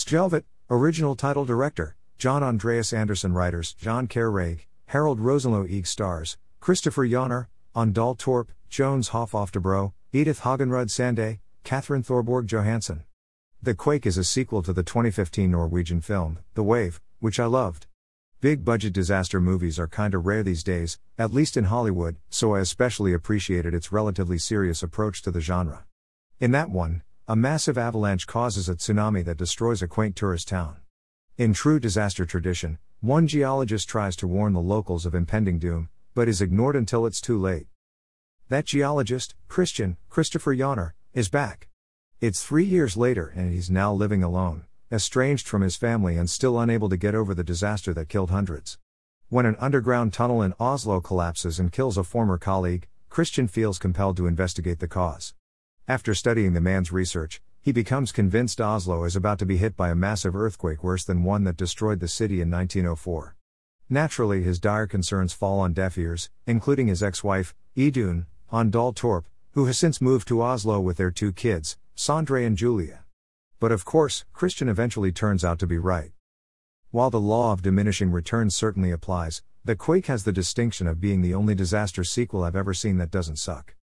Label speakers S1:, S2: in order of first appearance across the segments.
S1: Skjelvet, original title director, John Andreas Andersen writers, John Kerreg, Harald Rosenløw Eeg stars, Kristoffer Joner, Andal Torp, Jonas Hoff Oftebro, Edith Haagenrud Sande, Kathrine Thorborg Johansen. The Quake is a sequel to the 2015 Norwegian film, The Wave, which I loved. Big budget disaster movies are kinda rare these days, at least in Hollywood, so I especially appreciated its relatively serious approach to the genre. In that one, a massive avalanche causes a tsunami that destroys a quaint tourist town. In true disaster tradition, one geologist tries to warn the locals of impending doom, but is ignored until it's too late. That geologist, Christian, Kristoffer Joner, is back. It's three years later and he's now living alone estranged from his family and still unable to get over the disaster that killed hundreds. When an underground tunnel in Oslo collapses and kills a former colleague, Christian feels compelled to investigate the cause. After studying the man's research, he becomes convinced Oslo is about to be hit by a massive earthquake worse than one that destroyed the city in 1904. Naturally, his dire concerns fall on deaf ears, including his ex wife, Idun, Andal Torp, who has since moved to Oslo with their two kids, Sondre and Julia. But of course, Christian eventually turns out to be right. While the law of diminishing returns certainly applies, The Quake has the distinction of being the only disaster sequel I've ever seen that doesn't suck.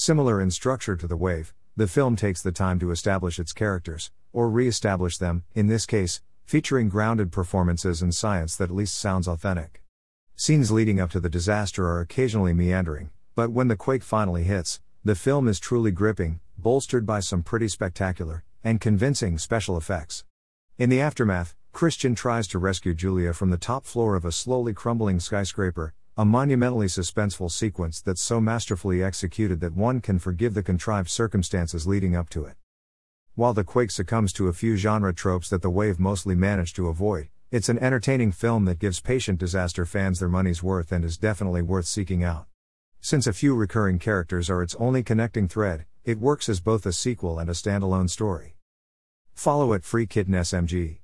S1: Similar in structure to The Wave, the film takes the time to establish its characters, or re establish them, in this case, featuring grounded performances and science that at least sounds authentic. Scenes leading up to the disaster are occasionally meandering, but when the quake finally hits, the film is truly gripping, bolstered by some pretty spectacular, and convincing special effects. In the aftermath, Christian tries to rescue Julia from the top floor of a slowly crumbling skyscraper, a monumentally suspenseful sequence that's so masterfully executed that one can forgive the contrived circumstances leading up to it. While The Quake succumbs to a few genre tropes that The Wave mostly managed to avoid, it's an entertaining film that gives patient disaster fans their money's worth and is definitely worth seeking out. Since a few recurring characters are its only connecting thread, it works as both a sequel and a standalone story. Follow at Free Kitten SMG.